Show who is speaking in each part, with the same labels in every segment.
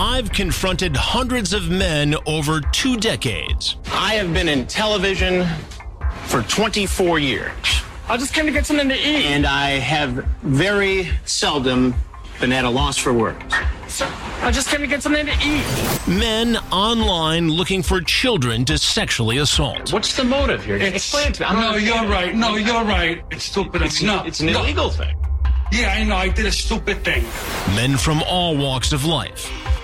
Speaker 1: I've confronted hundreds of men over two decades.
Speaker 2: I have been in television for 24 years.
Speaker 3: I just came to get something to eat.
Speaker 2: And I have very seldom been at a loss for words.
Speaker 3: Sir, I just came to get something to eat.
Speaker 1: Men online looking for children to sexually assault.
Speaker 2: What's the motive here?
Speaker 4: It's,
Speaker 2: Explain it to me. I'm
Speaker 4: no,
Speaker 2: not-
Speaker 4: you're right. No, you're right. It's stupid.
Speaker 2: It's,
Speaker 4: no,
Speaker 2: it's an
Speaker 4: no.
Speaker 2: illegal thing.
Speaker 4: Yeah, I know. I did a stupid thing.
Speaker 1: Men from all walks of life.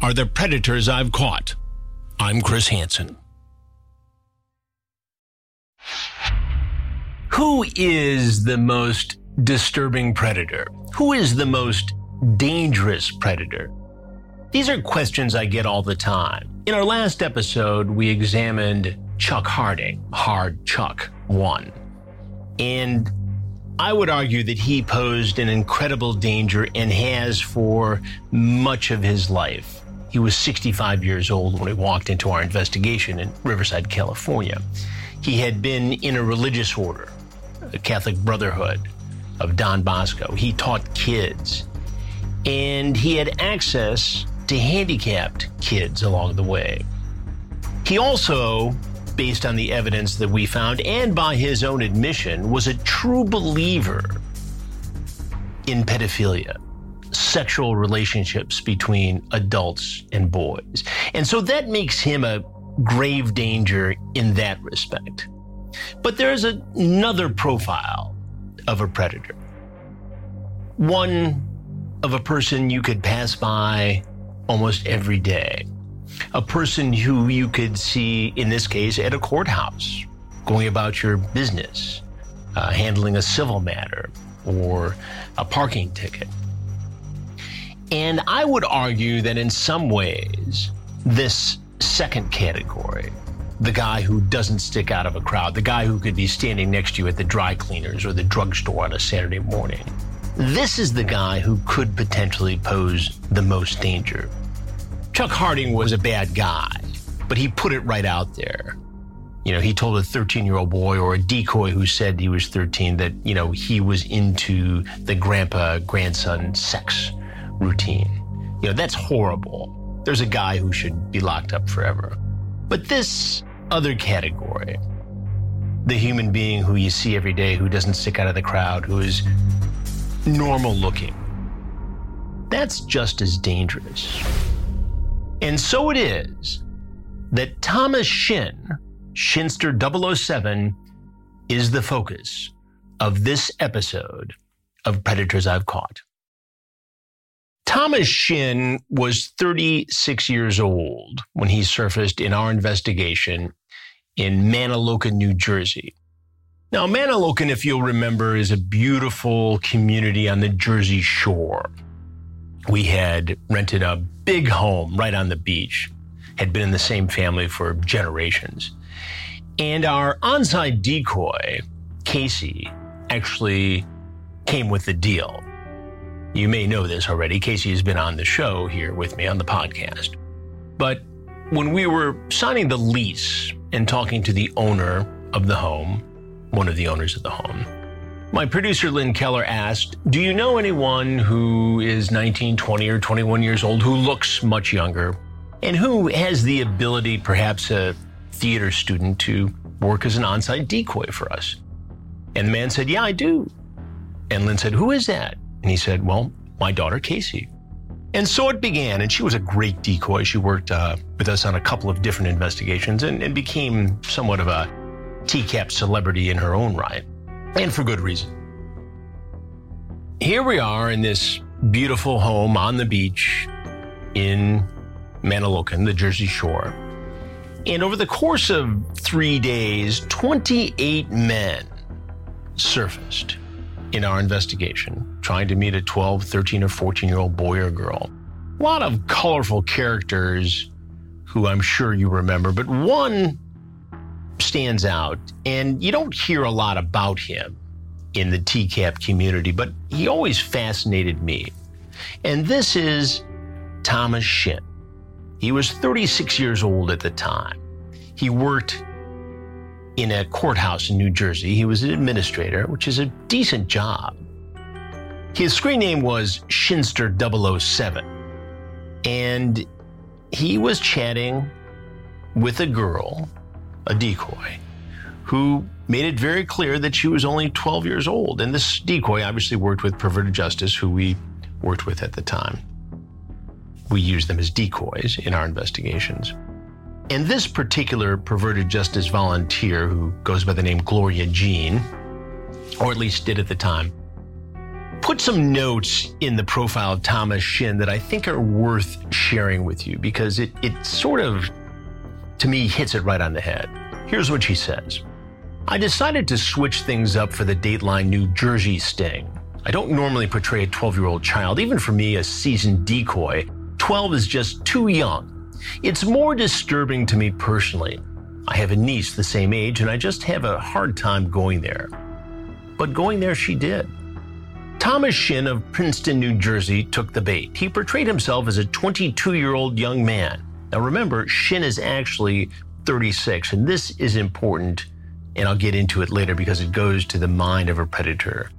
Speaker 1: are the predators I've caught. I'm Chris Hansen. Who is the most disturbing predator? Who is the most dangerous predator? These are questions I get all the time. In our last episode, we examined Chuck Harding, Hard Chuck 1. And I would argue that he posed an incredible danger and has for much of his life. He was 65 years old when he walked into our investigation in Riverside, California. He had been in a religious order, a Catholic Brotherhood of Don Bosco. He taught kids, and he had access to handicapped kids along the way. He also, based on the evidence that we found and by his own admission, was a true believer in pedophilia, sexual relationships between adults and boys. And so that makes him a grave danger in that respect. But there's a- another profile of a predator. One of a person you could pass by almost every day. A person who you could see, in this case, at a courthouse, going about your business, uh, handling a civil matter or a parking ticket. And I would argue that in some ways, this second category, the guy who doesn't stick out of a crowd, the guy who could be standing next to you at the dry cleaners or the drugstore on a Saturday morning, this is the guy who could potentially pose the most danger. Chuck Harding was a bad guy, but he put it right out there. You know, he told a 13 year old boy or a decoy who said he was 13 that, you know, he was into the grandpa grandson sex routine. You know, that's horrible. There's a guy who should be locked up forever. But this other category, the human being who you see every day who doesn't stick out of the crowd, who is normal looking, that's just as dangerous. And so it is that Thomas Shin, Shinster 007, is the focus of this episode of Predators I've Caught. Thomas Shin was 36 years old when he surfaced in our investigation in Mantoloking, New Jersey. Now, Mantoloking, if you'll remember, is a beautiful community on the Jersey Shore. We had rented a big home right on the beach, had been in the same family for generations. And our onside decoy, Casey, actually came with the deal. You may know this already. Casey has been on the show here with me on the podcast. But when we were signing the lease and talking to the owner of the home, one of the owners of the home, my producer Lynn Keller asked, Do you know anyone who is 19, 20, or 21 years old who looks much younger and who has the ability, perhaps a theater student, to work as an on site decoy for us? And the man said, Yeah, I do. And Lynn said, Who is that? And he said, Well, my daughter Casey. And so it began, and she was a great decoy. She worked uh, with us on a couple of different investigations and, and became somewhat of a TCAP celebrity in her own right, and for good reason. Here we are in this beautiful home on the beach in Manahawkin, the Jersey Shore. And over the course of three days, 28 men surfaced in our investigation, trying to meet a 12, 13, or 14 year old boy or girl. A lot of colorful characters who I'm sure you remember, but one stands out, and you don't hear a lot about him in the TCAP community, but he always fascinated me. And this is Thomas Shin. He was 36 years old at the time. He worked in a courthouse in New Jersey. He was an administrator, which is a decent job. His screen name was Shinster 007. And he was chatting with a girl, a decoy, who made it very clear that she was only 12 years old. And this decoy obviously worked with Perverted Justice, who we worked with at the time. We used them as decoys in our investigations. And this particular perverted justice volunteer, who goes by the name Gloria Jean, or at least did at the time, put some notes in the profile of Thomas Shin that I think are worth sharing with you because it, it sort of, to me, hits it right on the head. Here's what she says I decided to switch things up for the Dateline New Jersey sting. I don't normally portray a 12 year old child. Even for me, a seasoned decoy, 12 is just too young. It's more disturbing to me personally. I have a niece the same age, and I just have a hard time going there. But going there, she did. Thomas Shin of Princeton, New Jersey, took the bait. He portrayed himself as a 22 year old young man. Now remember, Shin is actually 36, and this is important, and I'll get into it later because it goes to the mind of a predator,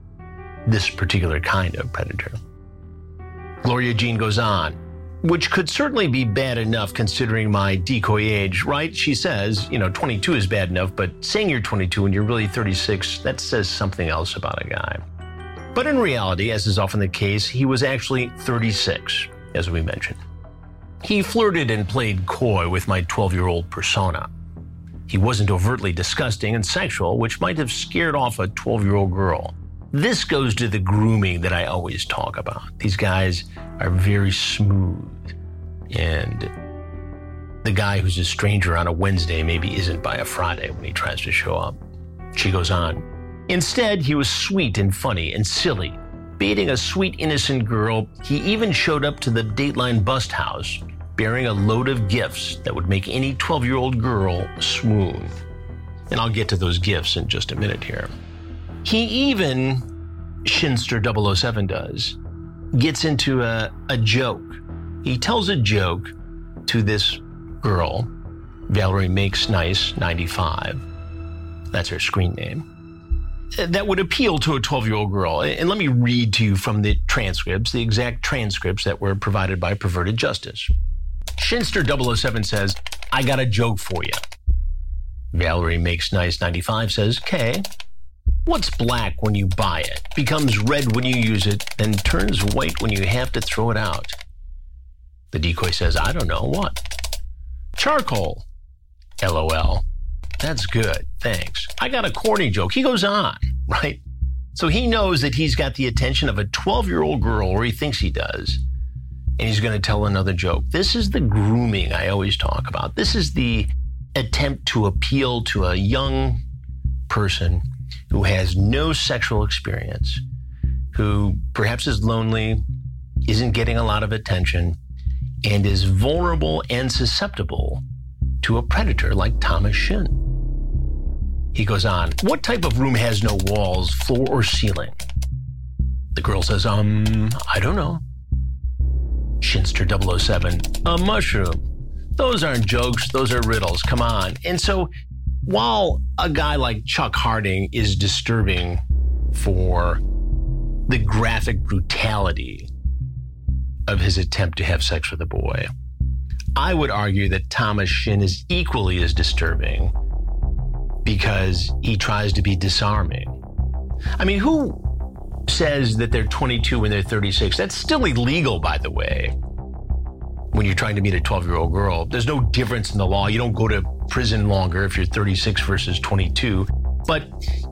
Speaker 1: this particular kind of predator. Gloria Jean goes on which could certainly be bad enough considering my decoy age, right? She says, you know, 22 is bad enough, but saying you're 22 and you're really 36, that says something else about a guy. But in reality, as is often the case, he was actually 36, as we mentioned. He flirted and played coy with my 12 year old persona. He wasn't overtly disgusting and sexual, which might have scared off a 12 year old girl. This goes to the grooming that I always talk about. These guys are very smooth. And the guy who's a stranger on a Wednesday maybe isn't by a Friday when he tries to show up. She goes on. Instead, he was sweet and funny and silly. Baiting a sweet, innocent girl, he even showed up to the Dateline bust house bearing a load of gifts that would make any 12 year old girl swoon. And I'll get to those gifts in just a minute here. He even, Shinster 007 does, gets into a, a joke. He tells a joke to this girl, Valerie Makes Nice 95. That's her screen name. That would appeal to a 12 year old girl. And let me read to you from the transcripts, the exact transcripts that were provided by Perverted Justice. Shinster 007 says, I got a joke for you. Valerie Makes Nice 95 says, Okay. What's black when you buy it, becomes red when you use it, then turns white when you have to throw it out? The decoy says, I don't know. What? Charcoal. LOL. That's good. Thanks. I got a corny joke. He goes on, right? So he knows that he's got the attention of a 12 year old girl, or he thinks he does, and he's going to tell another joke. This is the grooming I always talk about. This is the attempt to appeal to a young person who has no sexual experience, who perhaps is lonely, isn't getting a lot of attention, and is vulnerable and susceptible to a predator like Thomas Shin. He goes on, What type of room has no walls, floor, or ceiling? The girl says, Um, I don't know. Shinster 007, A mushroom. Those aren't jokes, those are riddles. Come on. And so while a guy like Chuck Harding is disturbing for the graphic brutality of his attempt to have sex with a boy, I would argue that Thomas Shin is equally as disturbing because he tries to be disarming. I mean, who says that they're 22 when they're 36. That's still illegal, by the way. When you're trying to meet a 12 year old girl, there's no difference in the law. You don't go to prison longer if you're 36 versus 22. But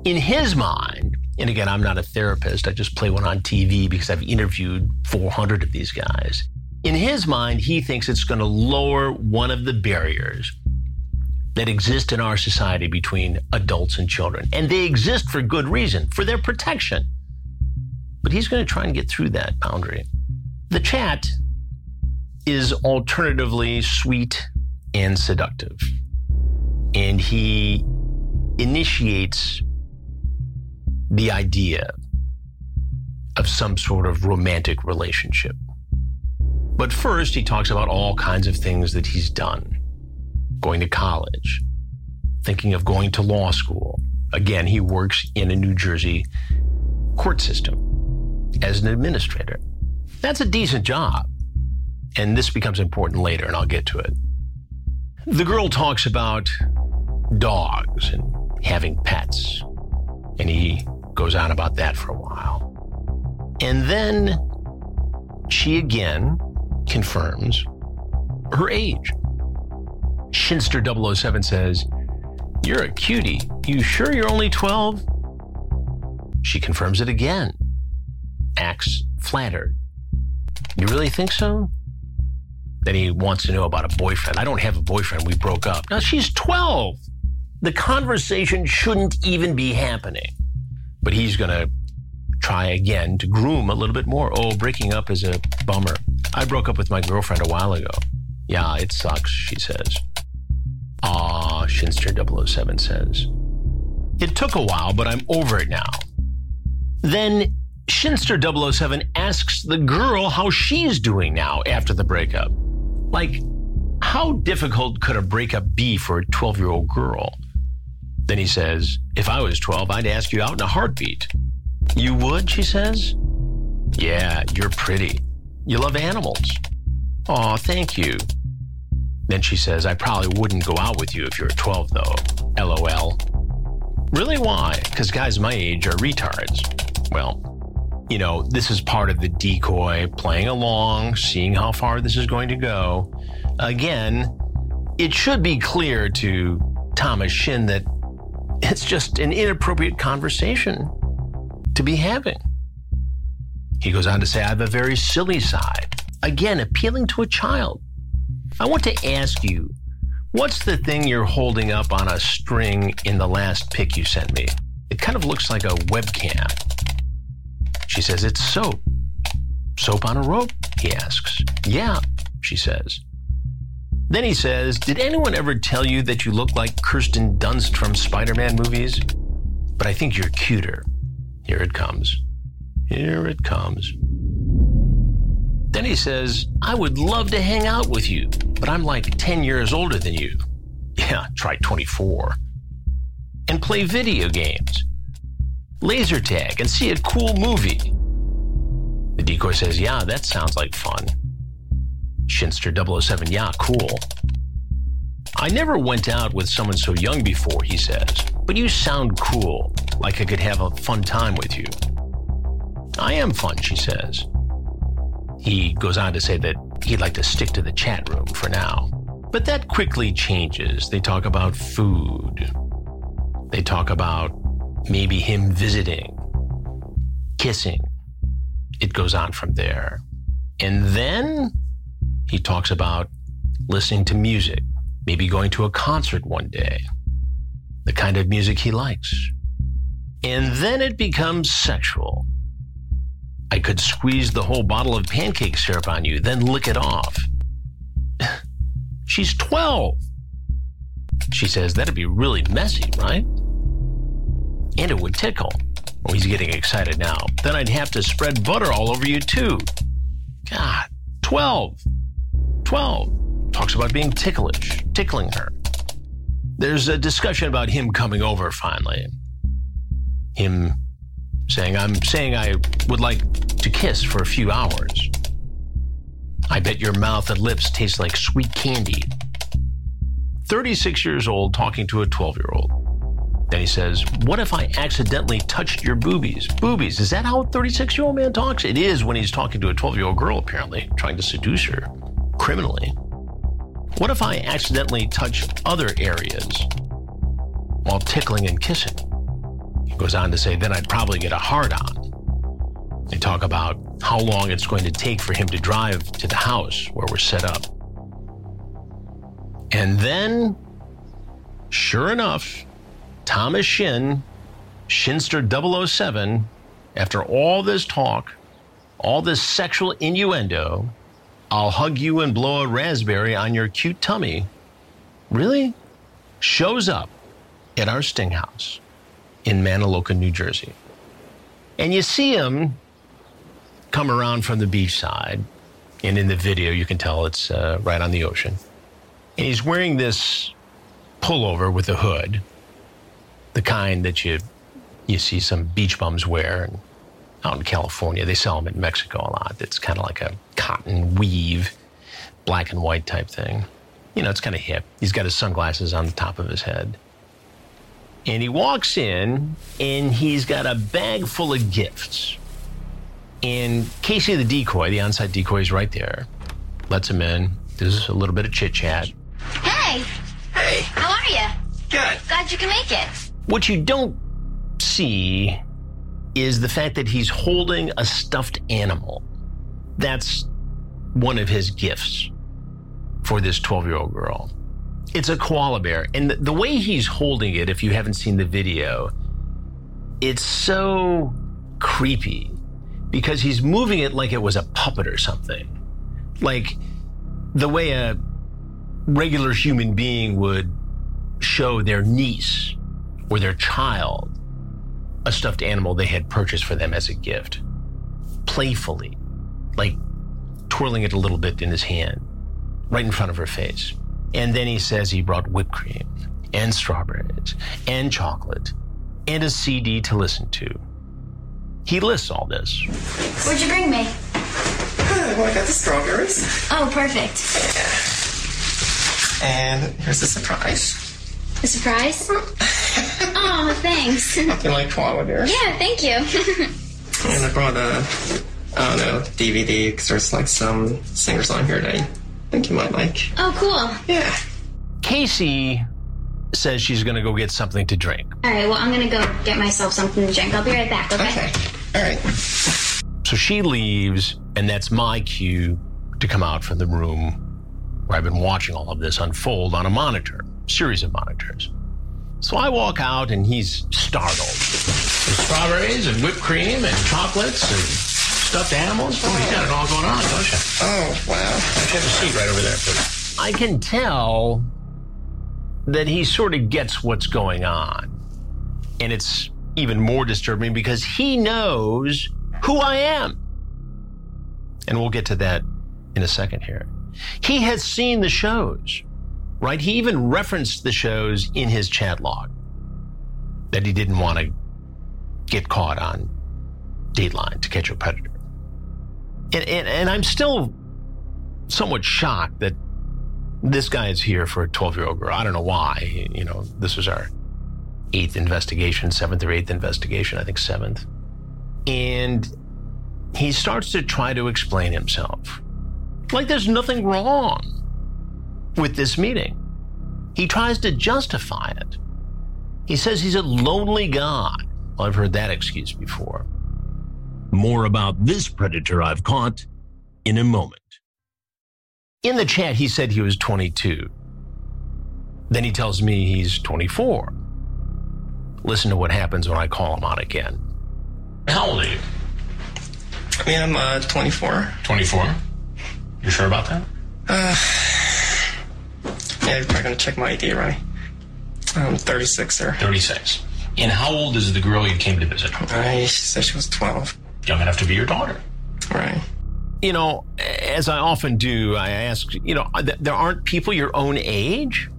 Speaker 1: in his mind, and again, I'm not a therapist, I just play one on TV because I've interviewed 400 of these guys. In his mind, he thinks it's going to lower one of the barriers that exist in our society between adults and children. And they exist for good reason, for their protection. But he's going to try and get through that boundary. The chat is alternatively sweet and seductive. And he initiates the idea of some sort of romantic relationship. But first, he talks about all kinds of things that he's done going to college, thinking of going to law school. Again, he works in a New Jersey court system as an administrator. That's a decent job. And this becomes important later, and I'll get to it. The girl talks about dogs and having pets, and he goes on about that for a while. And then she again confirms her age. Shinster 007 says, You're a cutie. You sure you're only 12? She confirms it again. Acts flattered. You really think so? Then he wants to know about a boyfriend. I don't have a boyfriend. We broke up. Now she's 12. The conversation shouldn't even be happening. But he's going to try again to groom a little bit more. Oh, breaking up is a bummer. I broke up with my girlfriend a while ago. Yeah, it sucks, she says. Ah, Shinster 007 says. It took a while, but I'm over it now. Then Shinster 007 asks the girl how she's doing now after the breakup. Like, how difficult could a breakup be for a 12 year old girl? Then he says, If I was 12, I'd ask you out in a heartbeat. You would, she says? Yeah, you're pretty. You love animals. Aw, thank you. Then she says, I probably wouldn't go out with you if you're 12, though. LOL. Really? Why? Because guys my age are retards. Well, you know, this is part of the decoy, playing along, seeing how far this is going to go. Again, it should be clear to Thomas Shin that it's just an inappropriate conversation to be having. He goes on to say, I have a very silly side. Again, appealing to a child. I want to ask you, what's the thing you're holding up on a string in the last pic you sent me? It kind of looks like a webcam. She says, It's soap. Soap on a rope? He asks. Yeah, she says. Then he says, Did anyone ever tell you that you look like Kirsten Dunst from Spider Man movies? But I think you're cuter. Here it comes. Here it comes. Then he says, I would love to hang out with you, but I'm like 10 years older than you. Yeah, try 24. And play video games, laser tag, and see a cool movie. The decoy says, Yeah, that sounds like fun. Shinster 007, yeah, cool. I never went out with someone so young before, he says, but you sound cool, like I could have a fun time with you. I am fun, she says. He goes on to say that he'd like to stick to the chat room for now. But that quickly changes. They talk about food. They talk about maybe him visiting, kissing. It goes on from there. And then he talks about listening to music, maybe going to a concert one day, the kind of music he likes. And then it becomes sexual. I could squeeze the whole bottle of pancake syrup on you, then lick it off. She's 12. She says that'd be really messy, right? And it would tickle. Oh, he's getting excited now. Then I'd have to spread butter all over you, too. God, 12. 12. Talks about being ticklish, tickling her. There's a discussion about him coming over finally. Him saying, I'm saying I would like to kiss for a few hours. I bet your mouth and lips taste like sweet candy. 36 years old talking to a 12 year old. Then he says, What if I accidentally touched your boobies? Boobies, is that how a 36 year old man talks? It is when he's talking to a 12 year old girl, apparently, trying to seduce her criminally. What if I accidentally touch other areas while tickling and kissing? Goes on to say, Then I'd probably get a hard on. They talk about how long it's going to take for him to drive to the house where we're set up. And then, sure enough, Thomas Shin, Shinster 007, after all this talk, all this sexual innuendo, I'll hug you and blow a raspberry on your cute tummy, really shows up at our sting house in Mantoloking, New Jersey. And you see him come around from the beach side, and in the video, you can tell it's uh, right on the ocean. And he's wearing this pullover with a hood, the kind that you you see some beach bums wear. And out in California, they sell them in Mexico a lot. It's kind of like a cotton weave, black and white type thing. You know, it's kind of hip. He's got his sunglasses on the top of his head. And he walks in and he's got a bag full of gifts. And Casey the decoy, the onside decoy, is right there. Lets him in. There's a little bit of chit chat.
Speaker 5: Hey,
Speaker 2: Hey,
Speaker 5: how are you?
Speaker 2: good.
Speaker 5: Glad you can make it.
Speaker 1: What you don't see is the fact that he's holding a stuffed animal. That's one of his gifts for this 12 year old girl. It's a koala bear. And the, way he's holding it, if you haven't seen the video, it's so creepy because he's moving it like it was a puppet or something. Like the way a regular human being would show their niece or their child a stuffed animal they had purchased for them as a gift. Playfully, like twirling it a little bit in his hand, right in front of her face. And then he says he brought whipped cream and strawberries and chocolate and a CD to listen to. He lists all this.
Speaker 5: What'd you bring me?
Speaker 6: Well, I got the strawberries.
Speaker 5: Oh, perfect.
Speaker 6: And here's the surprise.
Speaker 5: A surprise? oh, thanks.
Speaker 6: You like koala?
Speaker 5: Yeah, thank you.
Speaker 6: And I brought a, I don't know, DVD because there's like some singers on here that I think you might like.
Speaker 5: oh, cool.
Speaker 6: Yeah.
Speaker 1: Casey says she's going to go get something to drink.
Speaker 5: All right, well, I'm gonna go get myself something to drink. I'll be right back, okay?
Speaker 6: Okay. All right.
Speaker 1: So she leaves, and that's my cue to come out from the room where I've been watching all of this unfold on a monitor, series of monitors. So I walk out, and he's startled. There's strawberries and whipped cream and chocolates and stuffed animals. Oh, you got it all going on, don't you?
Speaker 6: Oh, wow.
Speaker 1: Have a seat right over there, please. I can tell that he sort of gets what's going on. And it's even more disturbing because he knows who I am. And we'll get to that in a second here. He has seen the shows, right? He even referenced the shows in his chat log that he didn't want to get caught on Dateline to catch a predator. And, and, and I'm still somewhat shocked that this guy is here for a 12 year old girl. I don't know why. You know, this was our eighth investigation, seventh or eighth investigation, I think seventh. And he starts to try to explain himself. Like there's nothing wrong with this meeting. He tries to justify it. He says he's a lonely god. Well, I've heard that excuse before. More about this predator I've caught in a moment. In the chat, he said he was 22. Then he tells me he's 24. Listen to what happens when I call him out again.
Speaker 2: How old are you?
Speaker 6: I mean, I'm uh, 24.
Speaker 2: 24. You sure about that?
Speaker 6: Yeah, you're probably going to check my ID, right? I'm 36, sir.
Speaker 2: 36. And how old is the girl you came to visit?
Speaker 6: I, she said she was 12.
Speaker 2: Young enough to be your daughter.
Speaker 6: Right.
Speaker 1: You know, as I often do, I ask, you know, there aren't people your own age?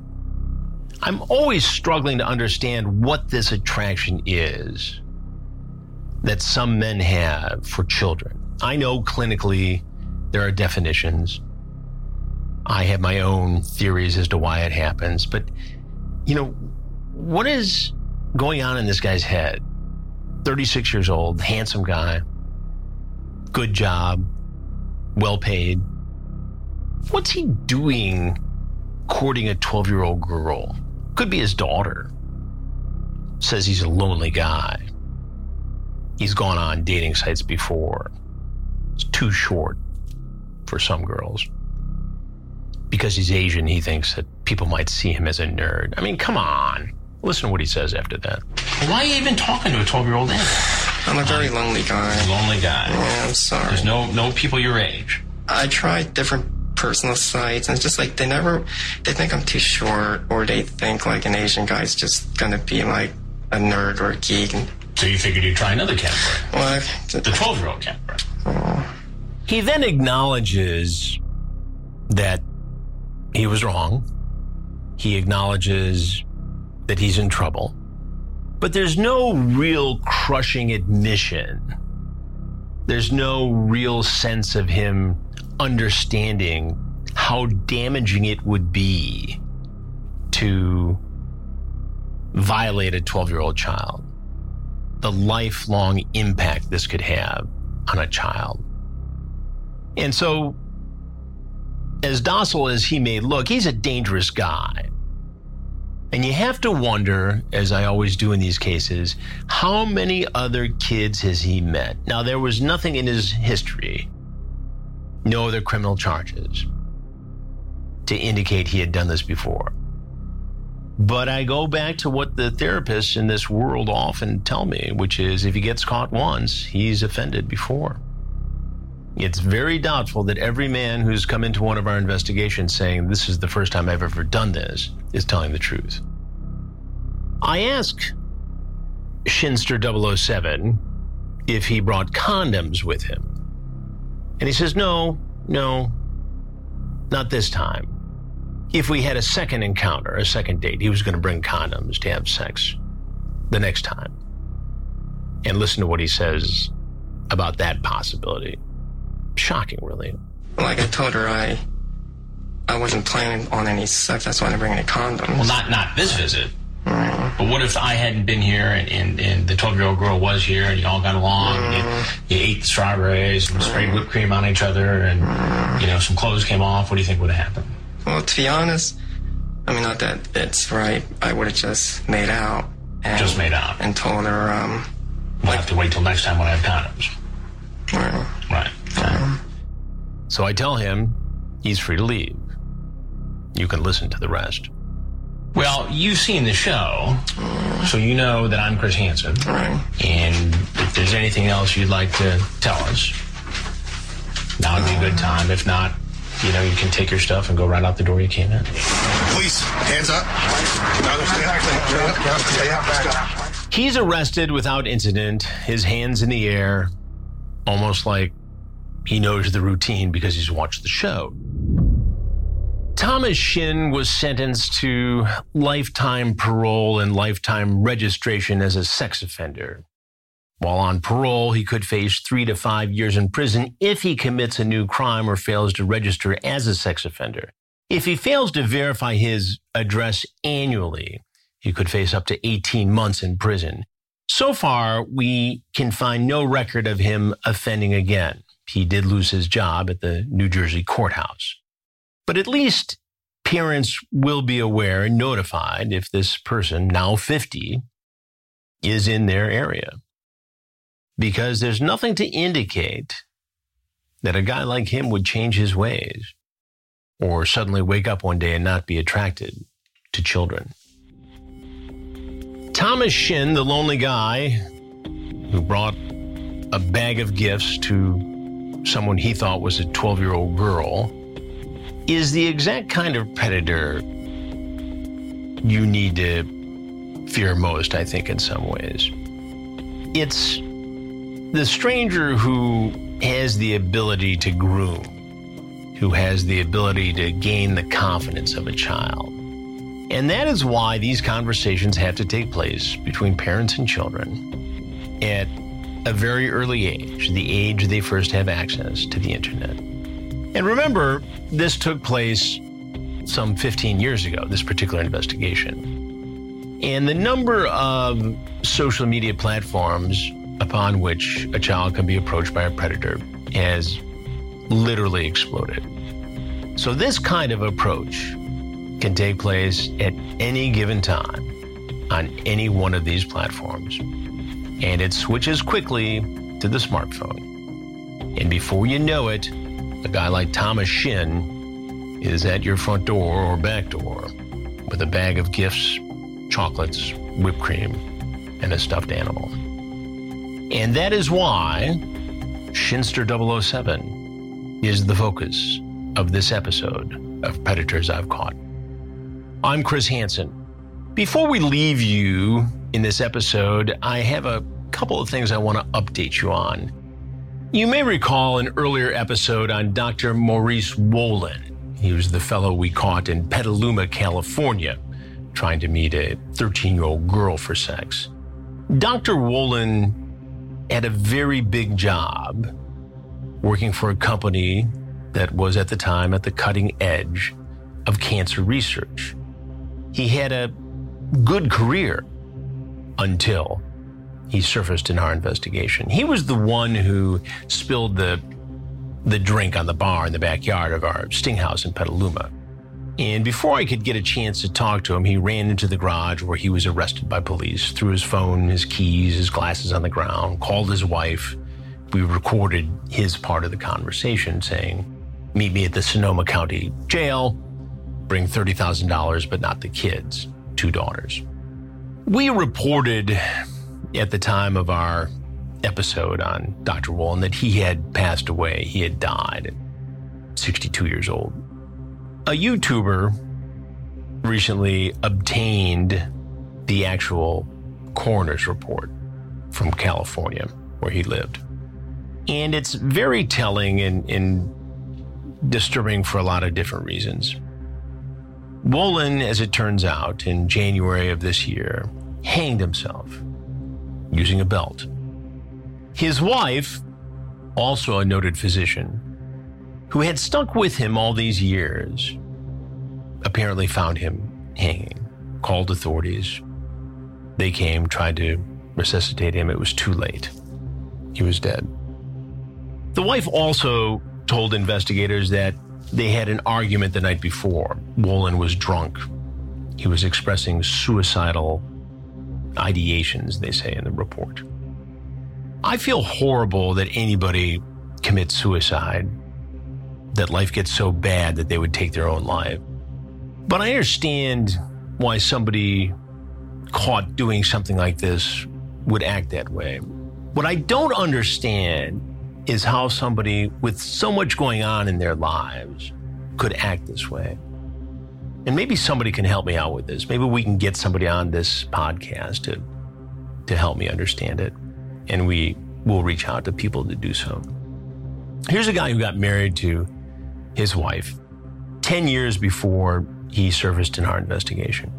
Speaker 1: I'm always struggling to understand what this attraction is that some men have for children. I know clinically there are definitions. I have my own theories as to why it happens, but you know, what is going on in this guy's head? 36 years old, handsome guy, good job, well paid. What's he doing courting a 12 year old girl? Could be his daughter. Says he's a lonely guy. He's gone on dating sites before. It's too short for some girls. Because he's Asian, he thinks that people might see him as a nerd. I mean, come on. Listen to what he says after that.
Speaker 2: Why are you even talking to a 12 year old anyway?
Speaker 6: I'm a very lonely guy.
Speaker 2: Lonely guy.
Speaker 6: Yeah, I'm sorry.
Speaker 2: There's no no people your age.
Speaker 6: I tried different personal sites, and it's just like they never, they think I'm too short, or they think like an Asian guy's just gonna be like a nerd or a geek. And
Speaker 2: So you figured you'd try another category,
Speaker 6: well,
Speaker 2: the 12 year old category.
Speaker 1: He then acknowledges that he was wrong. He acknowledges that he's in trouble. But there's no real crushing admission. There's no real sense of him understanding how damaging it would be to violate a 12 year old child. The lifelong impact this could have on a child. And so, as docile as he may look, he's a dangerous guy. And you have to wonder, as I always do in these cases, how many other kids has he met? Now, there was nothing in his history, no other criminal charges, to indicate he had done this before. But I go back to what the therapists in this world often tell me, which is if he gets caught once, he's offended before. It's very doubtful that every man who's come into one of our investigations saying, This is the first time I've ever done this, is telling the truth. I asked Shinster 007 if he brought condoms with him. And he says, No, no, not this time. If we had a second encounter, a second date, he was going to bring condoms to have sex the next time. And listen to what he says about that possibility shocking, really.
Speaker 6: like I told her, I, I wasn't planning on any sex. That's why I didn't bring any condoms.
Speaker 2: Well, not not this visit. Mm. But what if I hadn't been here and, and, and the 12 year old girl was here and you all got along and you, mm. you ate the strawberries and sprayed whipped cream on each other and, mm. you know, some clothes came off? What do you think would have happened?
Speaker 6: Well, to be honest, I mean, not that it's right. I would have just made out. And,
Speaker 2: Just made out.
Speaker 6: And told her, um,
Speaker 2: We'll have to wait till next time when I have condoms.
Speaker 6: well,
Speaker 2: Right.
Speaker 1: So I tell him he's free to leave. You can listen to the rest.
Speaker 2: Well, you've seen the show, so you know that I'm Chris Hansen.
Speaker 6: right.
Speaker 2: And if there's anything else you'd like to tell us, now would be a good time. If not, you know, you can take your stuff and go right out the door you came in.
Speaker 7: Police, hands up.
Speaker 1: He's arrested without incident, his hands in the air, almost like he knows the routine because he's watched the show. Thomas Shin was sentenced to lifetime parole and lifetime registration as a sex offender. While on parole, he could face three to five years in prison if he commits a new crime or fails to register as a sex offender. If he fails to verify his address annually, he could face up to 18 months in prison. So far, we can find no record of him offending again. He did lose his job at the New Jersey courthouse. But at least parents will be aware and notified if this person, now 50, is in their area. Because there's nothing to indicate that a guy like him would change his ways or suddenly wake up one day and not be attracted to children. Thomas Shin, the lonely guy who brought a bag of gifts to someone he thought was a 12 year old girl, is the exact kind of predator you need to fear most, I think, in some ways. It's the stranger who has the ability to groom, who has the ability to gain the confidence of a child. And that is why these conversations have to take place between parents and children at a very early age, the age they first have access to the internet. And remember, this took place some 15 years ago, this particular investigation. And the number of social media platforms upon which a child can be approached by a predator has literally exploded. So, this kind of approach can take place at any given time on any one of these platforms. And it switches quickly to the smartphone. And before you know it, a guy like Thomas Shin is at your front door or back door with a bag of gifts, chocolates, whipped cream, and a stuffed animal. And that is why Shinster 007 is the focus of this episode of Predators I've Caught. I'm Chris Hansen. Before we leave you in this episode, I have a couple of things I want to update you on. You may recall an earlier episode on Dr. Maurice Wolin. He was the fellow we caught in Petaluma, California, trying to meet a 13 year old girl for sex. Dr. Wolin had a very big job working for a company that was at the time at the cutting edge of cancer research. He had a good career until he surfaced in our investigation. He was the one who spilled the the drink on the bar in the backyard of our sting house in Petaluma. And before I could get a chance to talk to him, he ran into the garage where he was arrested by police, threw his phone, his keys, his glasses on the ground, called his wife. We recorded his part of the conversation saying, Meet me at the Sonoma County Jail, bring $30,000, but not the kids, two daughters. We reported at the time of our episode on Dr. Wolin that he had passed away. He had died at 62 years old. A YouTuber recently obtained the actual coroner's report from California, where he lived. And it's very telling and, and disturbing for a lot of different reasons. Wolin, as it turns out, in January of this year, hanged himself using a belt. His wife, also a noted physician, who had stuck with him all these years, apparently found him hanging, called authorities. They came, tried to resuscitate him. It was too late. He was dead. The wife also told investigators that they had an argument the night before. Wolin was drunk. He was expressing suicidal ideations, they say in the report. I feel horrible that anybody commits suicide, that life gets so bad that they would take their own life. But I understand why somebody caught doing something like this would act that way. What I don't understand is how somebody with so much going on in their lives could act this way. And maybe somebody can help me out with this. Maybe we can get somebody on this podcast to, to help me understand it. And we will reach out to people to do so. Here's a guy who got married to his wife 10 years before he surfaced in our investigation.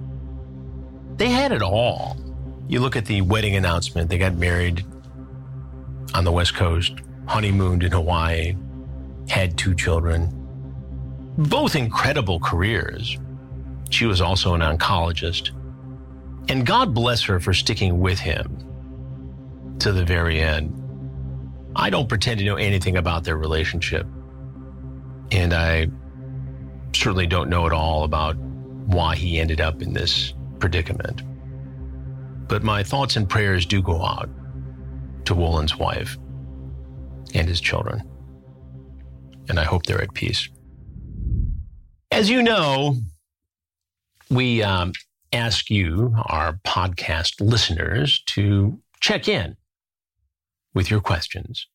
Speaker 1: They had it all. You look at the wedding announcement, they got married on the West Coast, honeymooned in Hawaii, had two children, both incredible careers. She was also an oncologist. And God bless her for sticking with him to the very end. I don't pretend to know anything about their relationship. And I certainly don't know at all about why he ended up in this predicament. But my thoughts and prayers do go out to Wolin's wife and his children. And I hope they're at peace. As you know, we um, ask you, our podcast listeners, to check in with your questions.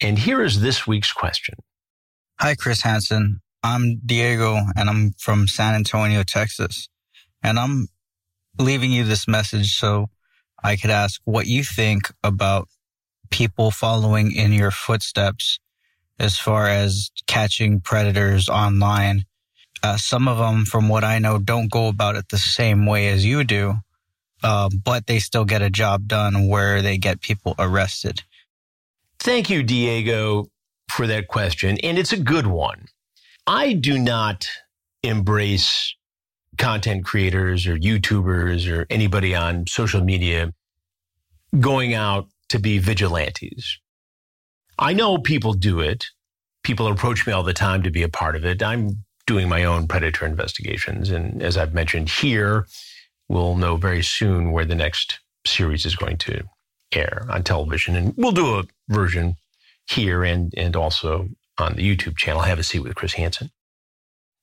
Speaker 1: And here is this week's question.
Speaker 8: Hi, Chris Hansen. I'm Diego and I'm from San Antonio, Texas. And I'm leaving you this message so I could ask what you think about people following in your footsteps as far as catching predators online uh, some of them, from what I know, don't go about it the same way as you do, uh, but they still get a job done where they get people arrested.
Speaker 1: Thank you, Diego, for that question. And it's a good one. I do not embrace content creators or YouTubers or anybody on social media going out to be vigilantes. I know people do it. People approach me all the time to be a part of it. I'm doing my own predator investigations. And as I've mentioned here, we'll know very soon where the next series is going to air on television. And we'll do a version here and, and also on the YouTube channel, Have a Seat with Chris Hansen.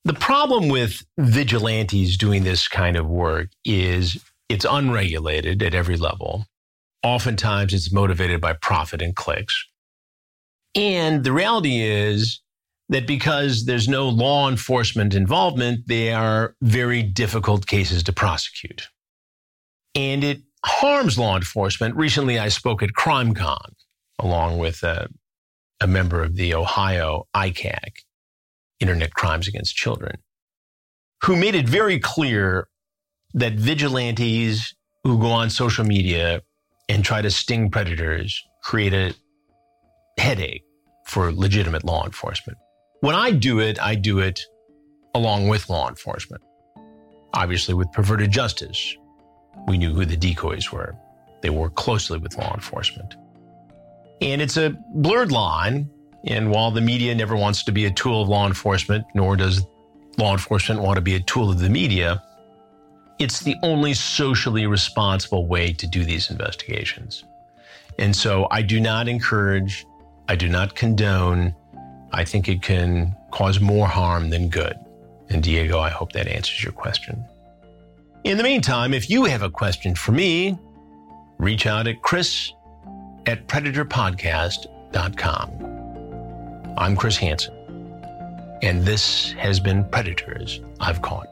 Speaker 1: The problem with vigilantes doing this kind of work is it's unregulated at every level. Oftentimes it's motivated by profit and clicks. And the reality is that because there's no law enforcement involvement, they are very difficult cases to prosecute. And it harms law enforcement. Recently, I spoke at CrimeCon along with a, a member of the Ohio ICAC, Internet Crimes Against Children, who made it very clear that vigilantes who go on social media and try to sting predators create a headache for legitimate law enforcement. When I do it, I do it along with law enforcement. Obviously, with perverted justice, we knew who the decoys were. They work closely with law enforcement. And it's a blurred line. And while the media never wants to be a tool of law enforcement, nor does law enforcement want to be a tool of the media, it's the only socially responsible way to do these investigations. And so I do not encourage, I do not condone, I think it can cause more harm than good. And Diego, I hope that answers your question. In the meantime, if you have a question for me, reach out at chris at predatorpodcast.com. I'm Chris Hansen, and this has been Predators I've Caught.